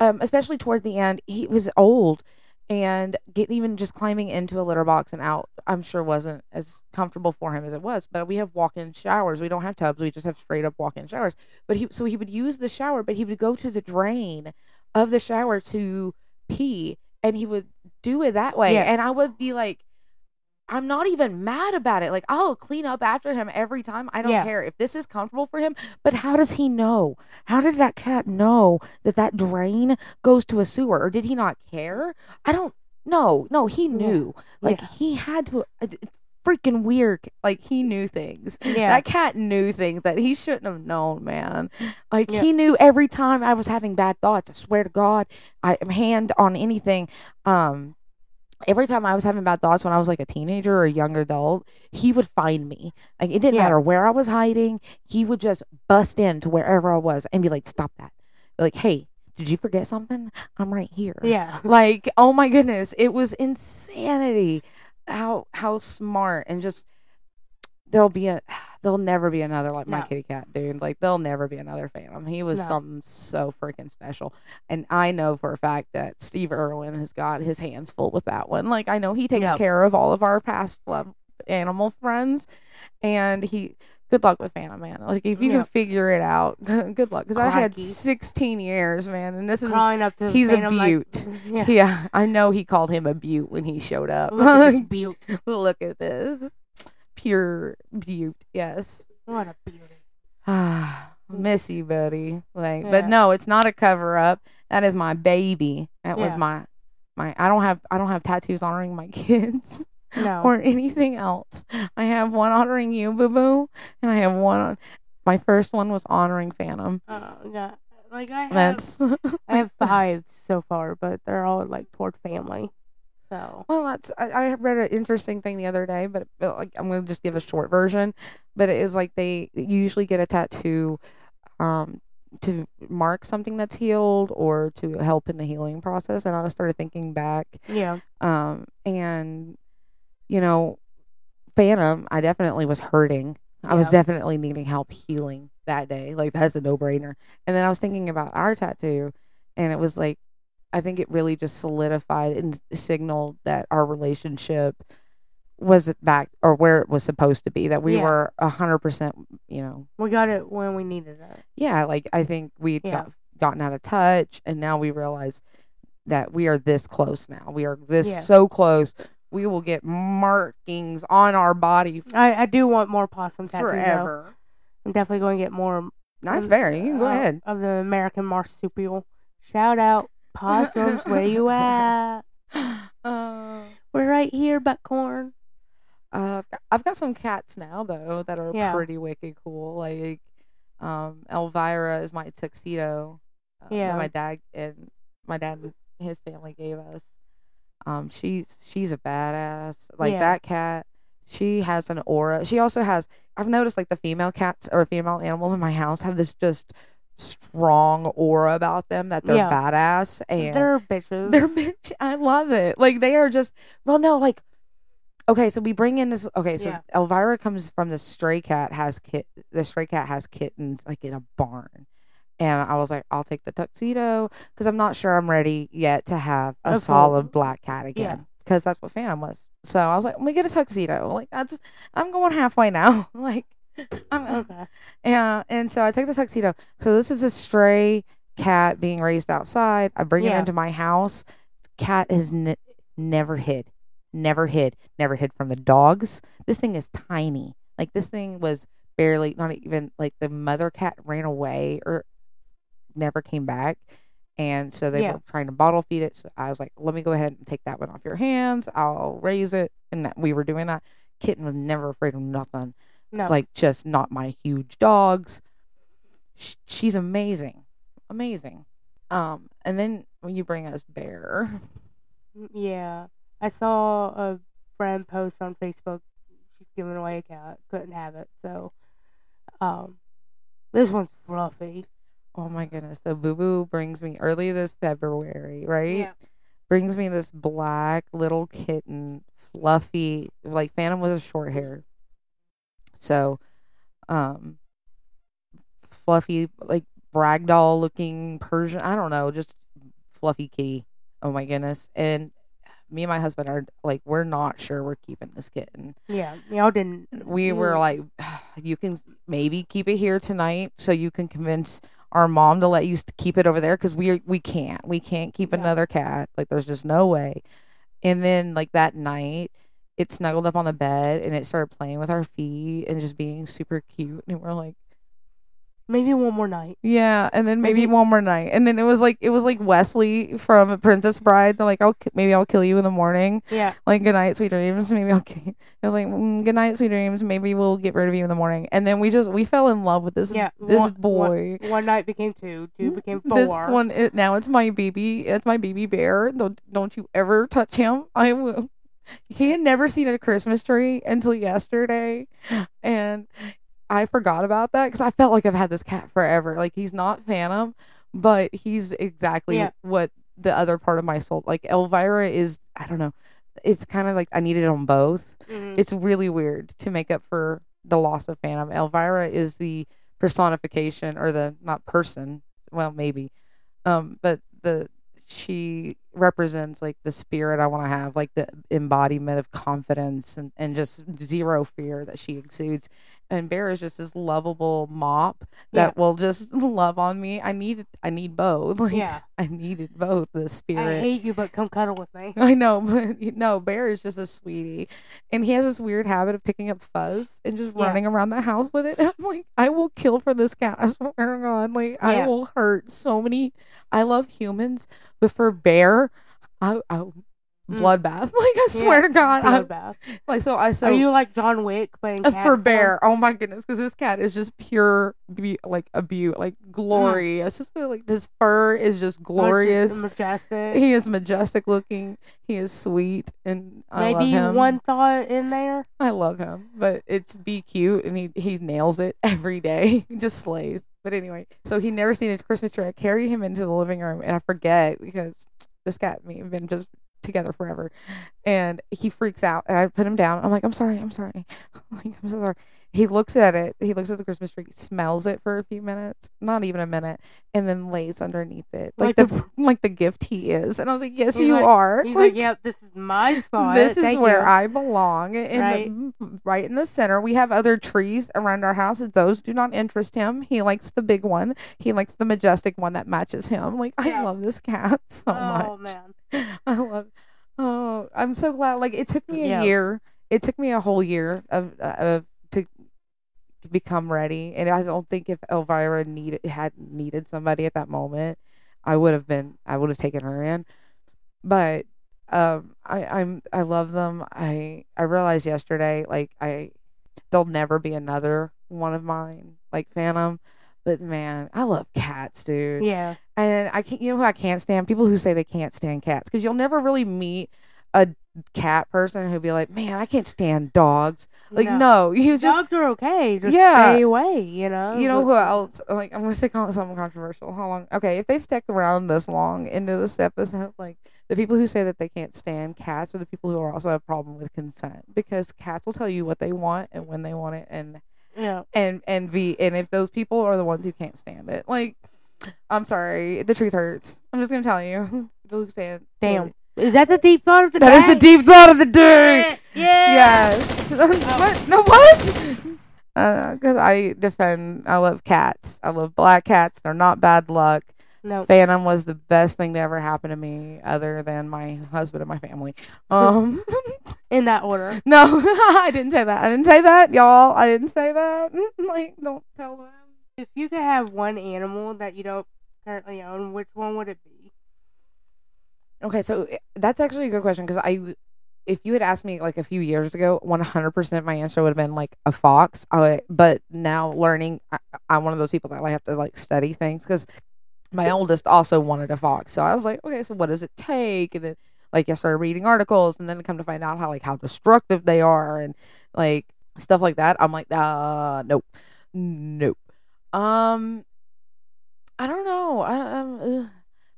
um especially toward the end he was old and get even just climbing into a litter box and out i'm sure wasn't as comfortable for him as it was but we have walk-in showers. We don't have tubs. We just have straight up walk-in showers. But he so he would use the shower but he would go to the drain of the shower to pee and he would do it that way. Yeah. and i would be like I'm not even mad about it. Like I'll clean up after him every time. I don't Yeah. care if this is comfortable for him. But how does he know? How did that cat know that that drain goes to a sewer, or did he not care? I don't. No, no, he Yeah. knew. Like Yeah. he had to. It's it's freaking weird. Like he knew things. Yeah. That cat knew things that he shouldn't have known, man. Like Yeah. he knew every time I was having bad thoughts. I swear to God, I hand on anything. Um, every time I was having bad thoughts when I was like a teenager or a young adult, he would find me. Like it didn't Yeah. matter where I was hiding. He would just bust into wherever I was and be like, "Stop that!" Like, "Hey, did you forget something? I'm right here." yeah. Like, oh my goodness, it was insanity. How how smart and just there'll be a there'll never be another like my No. kitty cat, dude. Like there'll never be another Phantom. He was No. something so freaking special. And I know for a fact that Steve Irwin has got his hands full with that one. Like I know he takes Yep. care of all of our past love animal friends and he good luck with Phantom man. Like if you can figure it out, good luck. Because I had 16 years, man, and this is Crawling up to he's a phantom, like- yeah. yeah, I know he called him a butte when he showed up. Look at this beaut. Look at this. Pure butte, yes. What a beauty. Ah, missy buddy. Like, but no, it's not a cover up. That is my baby. That was my my. I don't have I don't have tattoos honoring my kids No. or anything else. I have one honoring you, boo boo, and I have one. On, my first one was honoring Phantom. Oh, yeah. Like I have, That's I have five so far, but they're all like toward family. So Well, that's I, I read an interesting thing the other day, but, like I'm gonna just give a short version. But it is like they usually get a tattoo, um, to mark something that's healed or to help in the healing process. And I started thinking back, yeah, um, and you know, Phantom, I definitely was hurting. I was definitely needing help healing that day. Like that's a no brainer. And then I was thinking about our tattoo, and it was like, I think it really just solidified and signaled that our relationship was back or where it was supposed to be. That we Yeah. were a hundred percent, you know, we got it when we needed it. yeah. Like I think we'd Yeah. got, gotten out of touch, and now we realize that we are this close now. We are this Yeah. so close. We will get markings on our body I, I do want more possum tattoos. Though. forever. I'm definitely going to get more. That's um, fair. You can go uh, ahead. Of the American marsupial. Shout out possums. where you at? Uh, We're right here, buckhorn. Uh, I've got- I've got some cats now though that are Yeah. pretty wicked cool. Like, um, Elvira is my tuxedo. Uh, that Yeah. my dad and my dad and his family gave us. Um, she's she's a badass. Like Yeah. that cat, she has an aura. She also has. I've noticed like the female cats or female animals in my house have this just strong aura about them that they're Yeah. badass and They're bitches. they're bitch. I love it. Like they are just well, no, like okay. So we bring in this. Okay, so Yeah. Elvira comes from the stray cat has kit. The stray cat has kittens like in a barn, and I was like, I'll take the tuxedo because I'm not sure I'm ready yet to have a full- solid black cat again because that's what Phantom was. So I was like, let me get a tuxedo. Like that's I'm going halfway now. like I'm okay. yeah, and so I take the tuxedo. So this is a stray cat being raised outside. I bring it into my house. Cat has n- never hid, never hid, never hid from the dogs. This thing is tiny. Like this thing was barely, not even like the mother cat ran away or never came back. And so they Yeah. were trying to bottle feed it. So I was like, let me go ahead and take that one off your hands. I'll raise it. And that we were doing that. Kitten was never afraid of nothing No. like just not my huge dogs. Sh- she's amazing, amazing. Um, and then when you bring us Bear, Mm, Yeah. I saw a friend post on Facebook. She's giving away a cat. Couldn't have it. So, um, this one's fluffy. oh my goodness, so Boo Boo brings me early this February, right? Yeah. Brings me this black little kitten, fluffy, like Phantom with a short hair. So, um, fluffy, like ragdoll looking Persian. I don't know, just fluffy kitty. Oh my goodness. And me and my husband are like, we're not sure we're keeping this kitten. Yeah. Y'all didn't. We were like, you can maybe keep it here tonight so you can convince our mom to let you keep it over there because we we can't. We can't keep Yeah. another cat. Like, there's just no way. And then, like, that night, it snuggled up on the bed and it started playing with our feet and just being super cute. And we're like, Maybe one more night. yeah, and then maybe, Maybe- one more night, and then it was like it was like Westley from Princess Bride. They're like, "I'll maybe I'll kill you in the morning." Yeah. Like, "Good night, sweet dreams." Maybe I'll. Kill you. I was like, mm, "Good night, sweet dreams." Maybe we'll get rid of you in the morning, and then we just we fell in love with this Yeah. this one, boy. One, one night became two. Two became four. This one it, now it's my baby. It's my baby bear. Don't don't you ever touch him. I will. He had never seen a Christmas tree until yesterday, and I forgot about that because I felt like I've had this cat forever. Like he's not Phantom, but he's exactly Yeah. what the other part of my soul. Like Elvira is. I don't know. It's kind of like I needed it on both Mhm. it's really weird to make up for the loss of Phantom. Elvira is the personification or the not person, well maybe, um, but the she represents like the spirit I want to have, like the embodiment of confidence and and just zero fear that she exudes. And Bear is just this lovable mop that will just love on me. I need I need both. Like yeah. I needed both the spirit. I hate you, but come cuddle with me. I know, but you- no, Bear is just a sweetie, and he has this weird habit of picking up fuzz and just Yeah. running around the house with it. I'm like, I will kill for this cat. I swear to God, like I will hurt so many. I love humans, but for Bear, I, I bloodbath. Like I swear Mm. Yeah, to God, I, Bloodbath. like so. I so Are you like John Wick playing uh, cat for? Bear. Oh my goodness, because this cat is just pure, be- like a beaut, like glory. It's just like this fur is just glorious. majestic. He is majestic looking. He is sweet, and I love Maybe one thought in there. I love him, but it's be cute, and he he nails it every day. He just slays. But anyway, so he never seen a Christmas tree. I carry him into the living room, and I forget because this cat and me have been just together forever, and he freaks out, and I put him down. I'm like, I'm sorry, I'm sorry, like I'm so sorry. He looks at it. He looks at the Christmas tree, smells it for a few minutes, not even a minute, and then lays underneath it, like, Like the the- like the gift he is. And I was like, yes, you like- are. He's Like, like, "Yep, this is my spot. this is Thank where you." I belong. In Right. right in the center. We have other trees around our house. Those do not interest him. He likes the big one. He likes the majestic one that matches him. Like I love this cat so oh much. man. I love. Oh, I'm so glad. Like it took me a Yeah. year. It took me a whole year of uh, of become ready, and I don't think if Elvira needed had needed somebody at that moment, I would have been. I would have taken her in, but Um, I I'm I love them. I I realized yesterday, like I, there'll never be another one of mine like Phantom. But man, I love cats, dude. Yeah. And I can't, you know who I can't stand? People who say they can't stand cats because you'll never really meet a cat person who'd be like, man, I can't stand dogs. Like, no, you just, dogs are okay. Just Yeah. stay away. You know. you know who else? Like, I'm gonna say something controversial. How long? Okay, if they've stuck around this long into this episode, like the people who say that they can't stand cats are the people who are also have a problem with consent because cats will tell you what they want and when they want it and Yeah. and and be and if those people are the ones who can't stand it, like I'm sorry, the truth hurts. I'm just gonna tell you. People who. Damn. Is that the deep thought of the day? That is the deep thought of the day. Yeah. Yes. what? No what? Because I defend. I love cats. I love black cats. They're not bad luck. No. Phantom was the best thing to ever happen to me, other than my husband and my family. Um. In that order. no, I didn't say that. I didn't say that, y'all. I didn't say that. like, don't tell them. If you could have one animal that you don't currently own, which one would it be? Okay, so that's actually a good question because I, if you had asked me like a few years ago, one hundred percent my answer would have been like a fox. I, but now learning, I, I'm one of those people that I have to like study things because my oldest also wanted a fox. So I was like, okay, so what does it take? And then like I started reading articles, and then come to find out how like how destructive they are and like stuff like that. I'm like, uh, nope, nope. Um, I don't know. I um. ugh.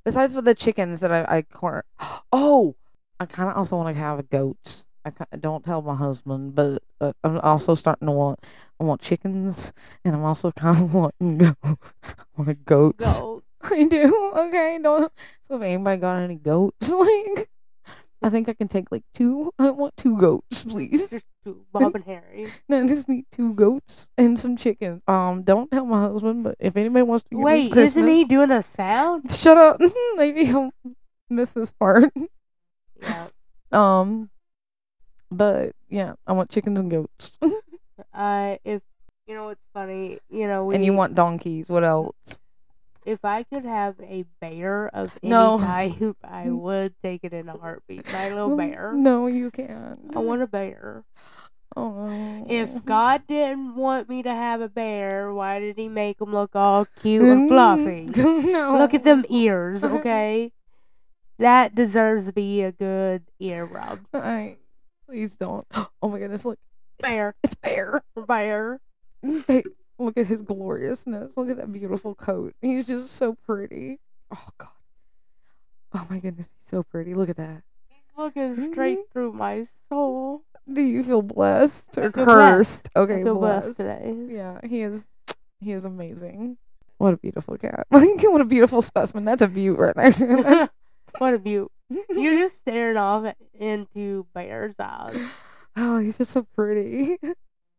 Besides with the chickens that I I cor- oh, I kind of also want to have goats. I ki- don't tell my husband, but uh, I'm also starting to want I want chickens, and I'm also kind of wanting go I want goats. Goat. I do. Okay, don't. So if anybody got any goats, like, I think I can take like two. I want two goats, please. Just two. Bob and Harry. I just need two goats and some chickens. Um, don't tell my husband, but if anybody wants to Wait, isn't he doing the sound? Shut up. Maybe he'll miss this part. Yeah. Um, but yeah, I want chickens and goats, Uh, if you know, it's funny. You know, we, and you want donkeys. What else? If I could have a bear of any No. type, I mm. would take it in a heartbeat. My little mm, bear. No, you can't. I want a bear. Oh. If God didn't want me to have a bear, why did He make them look all cute and mm, fluffy? no. Look at them ears, okay? That deserves to be a good ear rub. I, please don't. Oh my goodness! Look, Bear, it's bear. bear. Hey, Look at his gloriousness. Look at that beautiful coat. He's just so pretty. Oh god. Oh my goodness, he's so pretty. Look at that. He's looking mm-hmm. straight through my soul. Do you feel blessed or feel cursed? Okay, I feel blessed. blessed today. Yeah, he is. He is amazing. What a beautiful cat! what a beautiful specimen. That's a beaut right there. what a beaut. You're just staring off into Bear's eyes. oh, he's just so pretty.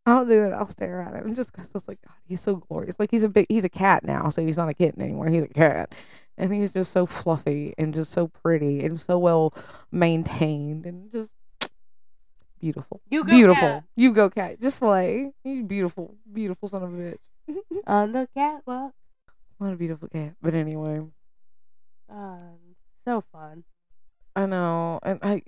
I'll do it. I'll stare at him just because it's like God, he's so glorious. Like he's a big, he's a cat now, so he's not a kitten anymore. He's a cat, and he's just so fluffy and just so pretty and so well maintained and just beautiful. You go, beautiful. cat. You go, cat. Just slay. You beautiful, beautiful son of a bitch. On the catwalk. What What a beautiful cat. But anyway, Um, so fun. I know, and I,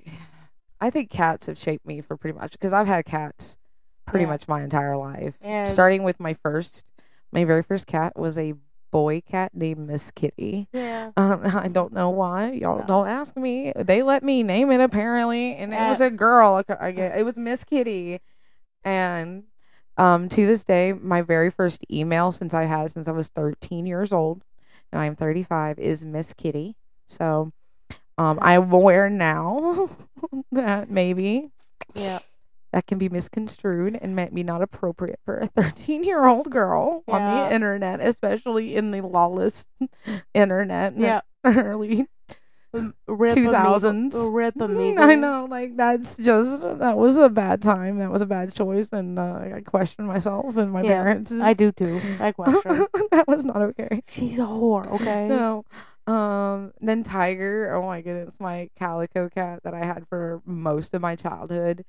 I think cats have shaped me for pretty much because I've had cats pretty Yeah. much my entire life. And Starting with my first, my very first cat was a boy cat named Miss Kitty. yeah, Um, I don't know why. Y'all No. don't ask me. They let me name it apparently, and it was a girl. I get it was Miss Kitty, and um, to this day, my very first email since I had since I was 13 years old, and I'm 35, is Miss Kitty. So, um, I'm aware now that maybe yeah. That can be misconstrued and might be not appropriate for a 13 year old girl on the internet, especially in the lawless internet. in the Yeah. Early 2000s. Rip amigo. I know, like that's just that was a bad time. That was a bad choice, and uh, I questioned myself and my Yeah, parents. I do too. I question. that was not okay. She's a whore, okay? No. Um. Then Tiger. Oh my goodness, my calico cat that I had for most of my childhood.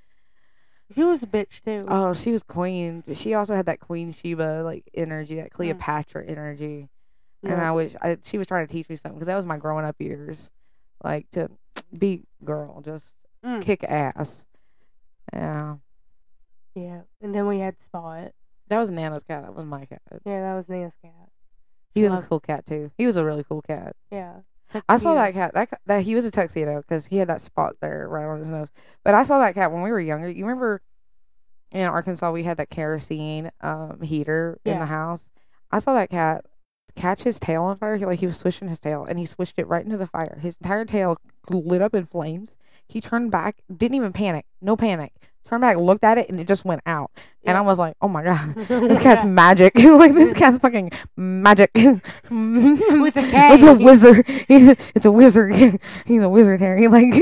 She was a bitch too. Oh, she was queen. But she also had that Queen Sheba like energy, Mm. that Cleopatra energy. And I wish I, she was trying to teach me something because that was my growing up years, like to be girl, just Mm. kick ass. Yeah, Yeah, and then we had Spot. that was Nana's cat. That was my cat. Yeah, that was Nana's cat. He was a cool cat too. He was a really cool cat. Yeah. I saw that cat. That that he was a tuxedo because he had that spot there right on his nose. But I saw that cat when we were younger. You remember in Arkansas we had that kerosene um, heater in Yeah. the house. I saw that cat catch his tail on fire. He like he was swishing his tail and he swished it right into the fire. His entire tail lit up in flames. He turned back, didn't even panic, no panic. Turned back, looked at it, and it just went out. And I was like, "Oh my god, this cat's magic! like this cat's fucking magic." With a It's a K. wizard. He's a, it's a wizard. He's a wizard, Harry. Like,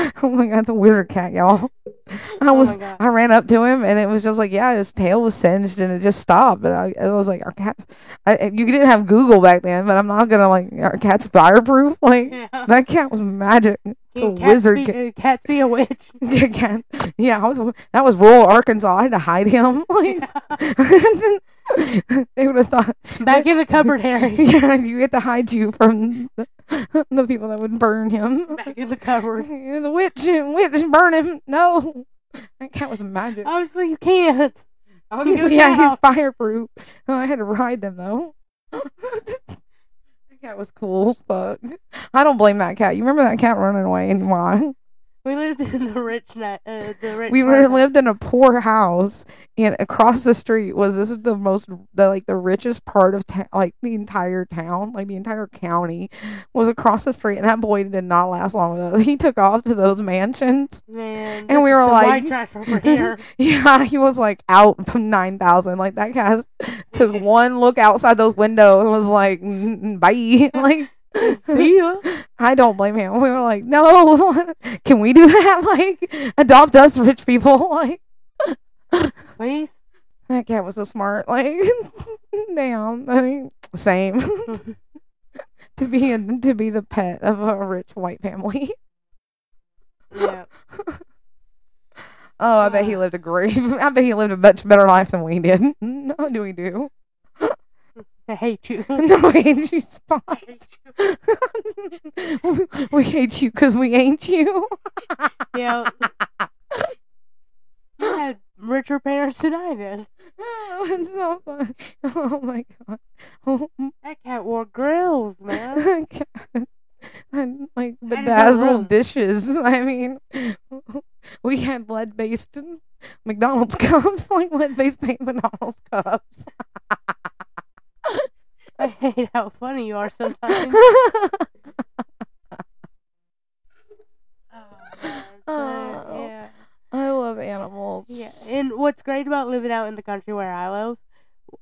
oh my god, it's a wizard cat, y'all. I Oh was, God. I ran up to him, and it was just like, yeah, his tail was singed, and it just stopped. And I, I was like, our cat's. I, I- you didn't have Google back then, but I'm not gonna like our cat's fireproof. Like Yeah. that cat was magic. It's a cats wizard be, uh, cats be a witch. Yeah. Yeah, I was. That was rural Arkansas. I had to hide him. Like, they would have thought. Back in the cupboard, Harry. Yeah, you get to hide you from the, the people that would burn him. Back in the cupboard. the witch, witch, burn him. No, that cat was magic. Obviously, you can't. Obviously, yeah, he's fireproof. Oh, I had to ride them though. Cat was cool fuck. I don't blame that cat. You remember that cat running away and why? We lived in the rich night. Uh, the rich. we were lived in a poor house and across the street was this is the most the like the richest part of town like the entire town like the entire county was across the street and that boy did not last long with us he took off to those mansions Man, and we were like- white trash over here. yeah he was like out from 9000 like that guy took one look outside those windows and was like "Mm, bye like See ya. I don't blame him. We were like, no, can we do that? Like, adopt us, rich people. Like, Please. That cat was so smart. Like, damn. I mean, same. to be a, to be the pet of a rich white family. Yeah. Oh, I bet he uh. lived a great. I bet he lived a much better life than we did. No, do we do? I hate you. No, we hate you, Spot. we hate you because we ain't you. yeah. You had richer parents than I did. Oh, it's so fun. Oh my god. Oh That cat wore grills, man. And like That is our bedazzled dishes. I mean, we had lead based McDonald's cups, like lead based paint McDonald's cups. I hate how funny you are sometimes. Oh. Oh. yeah. I love animals. Yeah. And what's great about living out in the country where I live,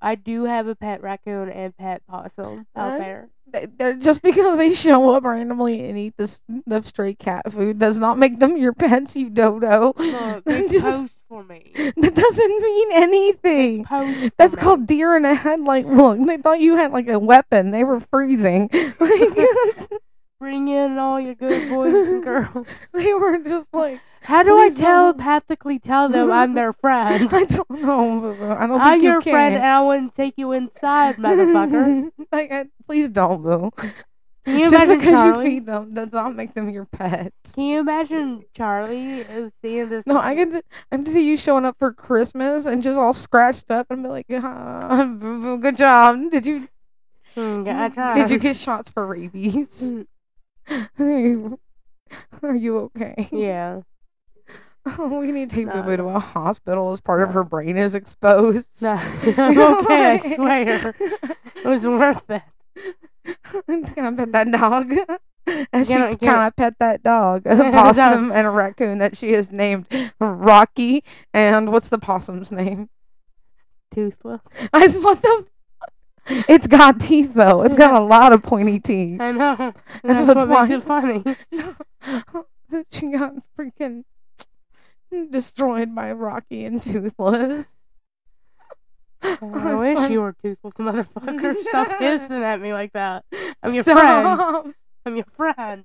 I do have a pet raccoon and pet possum out Uh, there. Th- th- Just because they show up randomly and eat this the stray cat food does not make them your pets, you dodo. Look, they Just- post for me. that doesn't mean anything. Post That's me. called deer in a headlight. Look, they thought you had like a weapon. They were freezing. Bring in all your good boys and girls. they were just like, How do I Please don't. telepathically tell them I'm their friend? I don't know. I don't think I'm you your can. friend and I wouldn't take you inside, motherfucker. like, I- please don't, boo. Can you Just imagine because Charlie? you feed them does not make them your pets. Can you imagine Charlie uh, seeing this? No, I can. I can see you showing up for Christmas and just all scratched up and be like, ah, "Good job! Did you Mm, I tried. did you get shots for rabies? Mm, Are you, are you okay? Yeah. Oh, we need to take No, Boo Boo to a hospital as part of her brain is exposed. No, I'm okay. I swear, it was worth it. It's gonna pet that dog. And she kind of pet that dog, a possum and a raccoon that she has named Rocky. And what's the possum's name? Toothless. I what the? It's got teeth though. It's got a lot of pointy teeth. I know. That's That's, what's what makes fine. it funny. she got freaking destroyed by Rocky and Toothless. I wish you were toothless, motherfucker. Stop hissing at me like that. I'm your Stop. friend. I'm your friend.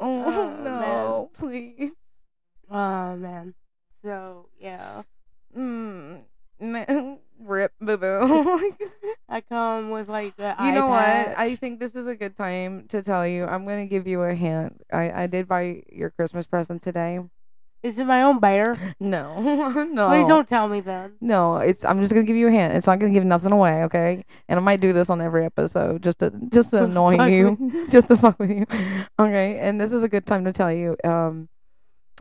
Oh, Oh, no, please. Oh man. So yeah, Mm, man, rip boo boo. I come with like the you know what? I think this is a good time to tell you. I'm gonna give you a hint. I I did buy your Christmas present today. Is it my own bear? No, no. Please don't tell me then. No, it's. I'm just gonna give you a hint. It's not gonna give nothing away, okay? And I might do this on every episode just to just to annoy Fuck you, just to fuck with you, okay? And this is a good time to tell you. Um,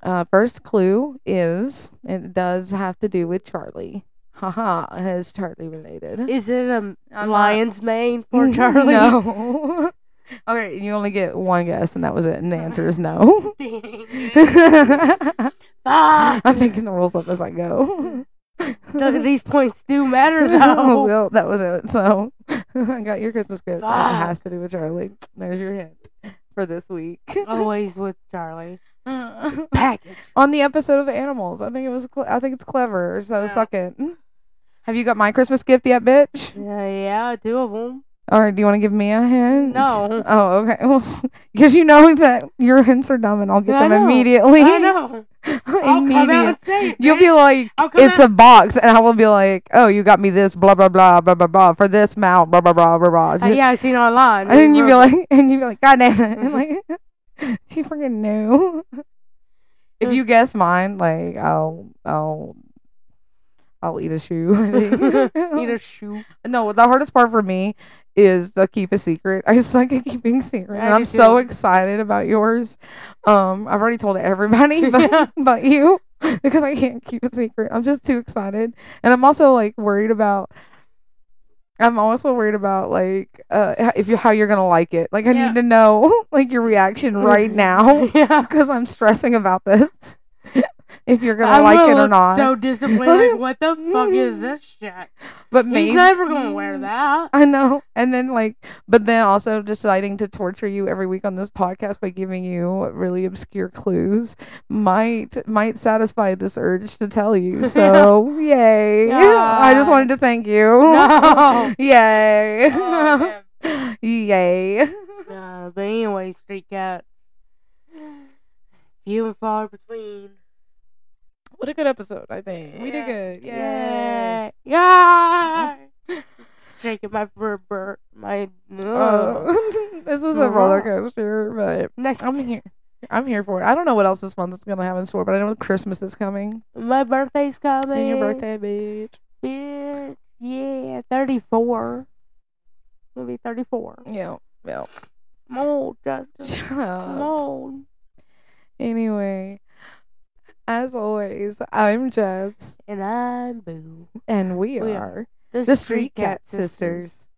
uh, first clue is it does have to do with Charlie. Haha, it is Charlie related. Is it a I'm not- lion's mane for Charlie? No. okay, you only get one guess, and that was it. And the answer is no. It. I'm making the rules up as I go. th- these points do matter though. well, that was it. So I got your Christmas gift. That Fuck. has to do with Charlie. There's your hint for this week. Always with Charlie. Package. On the episode of Animals, I think it was. Cle- I think it's clever. So Yeah. suck it. Have you got my Christmas gift yet, bitch? Yeah, yeah, two of them. Or do you want to give me a hint? No. Oh, okay. Well, because you know that your hints are dumb, and I'll get I them know. immediately. I know. I'll come out Immediate. and say it. You'll be like, it's out- a box, and I will be like, oh, you got me this, blah blah blah blah blah blah for this amount, blah blah blah blah blah. Uh, yeah, I seen it online. And then you'd be like, and you'd be like, God damn it! And like, she freaking knew. if you guess mine, like, I'll, I'll, I'll eat a shoe. I think. Eat a shoe. no, the hardest part for me is to keep a secret. I suck at keeping secret, I'm do so excited about yours. Um, I've already told everybody, but Yeah. but you because I can't keep a secret. I'm just too excited, and I'm also like worried about. I'm also worried about like uh if you how you're gonna like it. Like I Yeah. need to know like your reaction right now yeah. because I'm stressing about this. If you're gonna I'm like it or not, So disappointed. Like, what the fuck is this shit? but maybe He's never gonna wear that. I know. And then like but then also deciding to torture you every week on this podcast by giving you really obscure clues might might satisfy this urge to tell you. So yay. I just wanted to thank you. No. yay. Oh, yay. Uh, but anyway, Street Cat. Few and far between. What a good episode, I think. We did good. Yeah. Yeah. Shaking my fur, bur- my. Uh, this was a roller coaster, but Next, I'm here. I'm here for it. I don't know what else this month is gonna have in store, but I know Christmas is coming. my birthday's coming. And your birthday, bitch. bitch. Yeah, thirty-four. Gonna be thirty-four. Yeah. Yeah. I'm old, Justin. Shut up. old. Anyway, as always, I'm Jess, And I'm Boo. and we We are The, the Street Cat Sisters.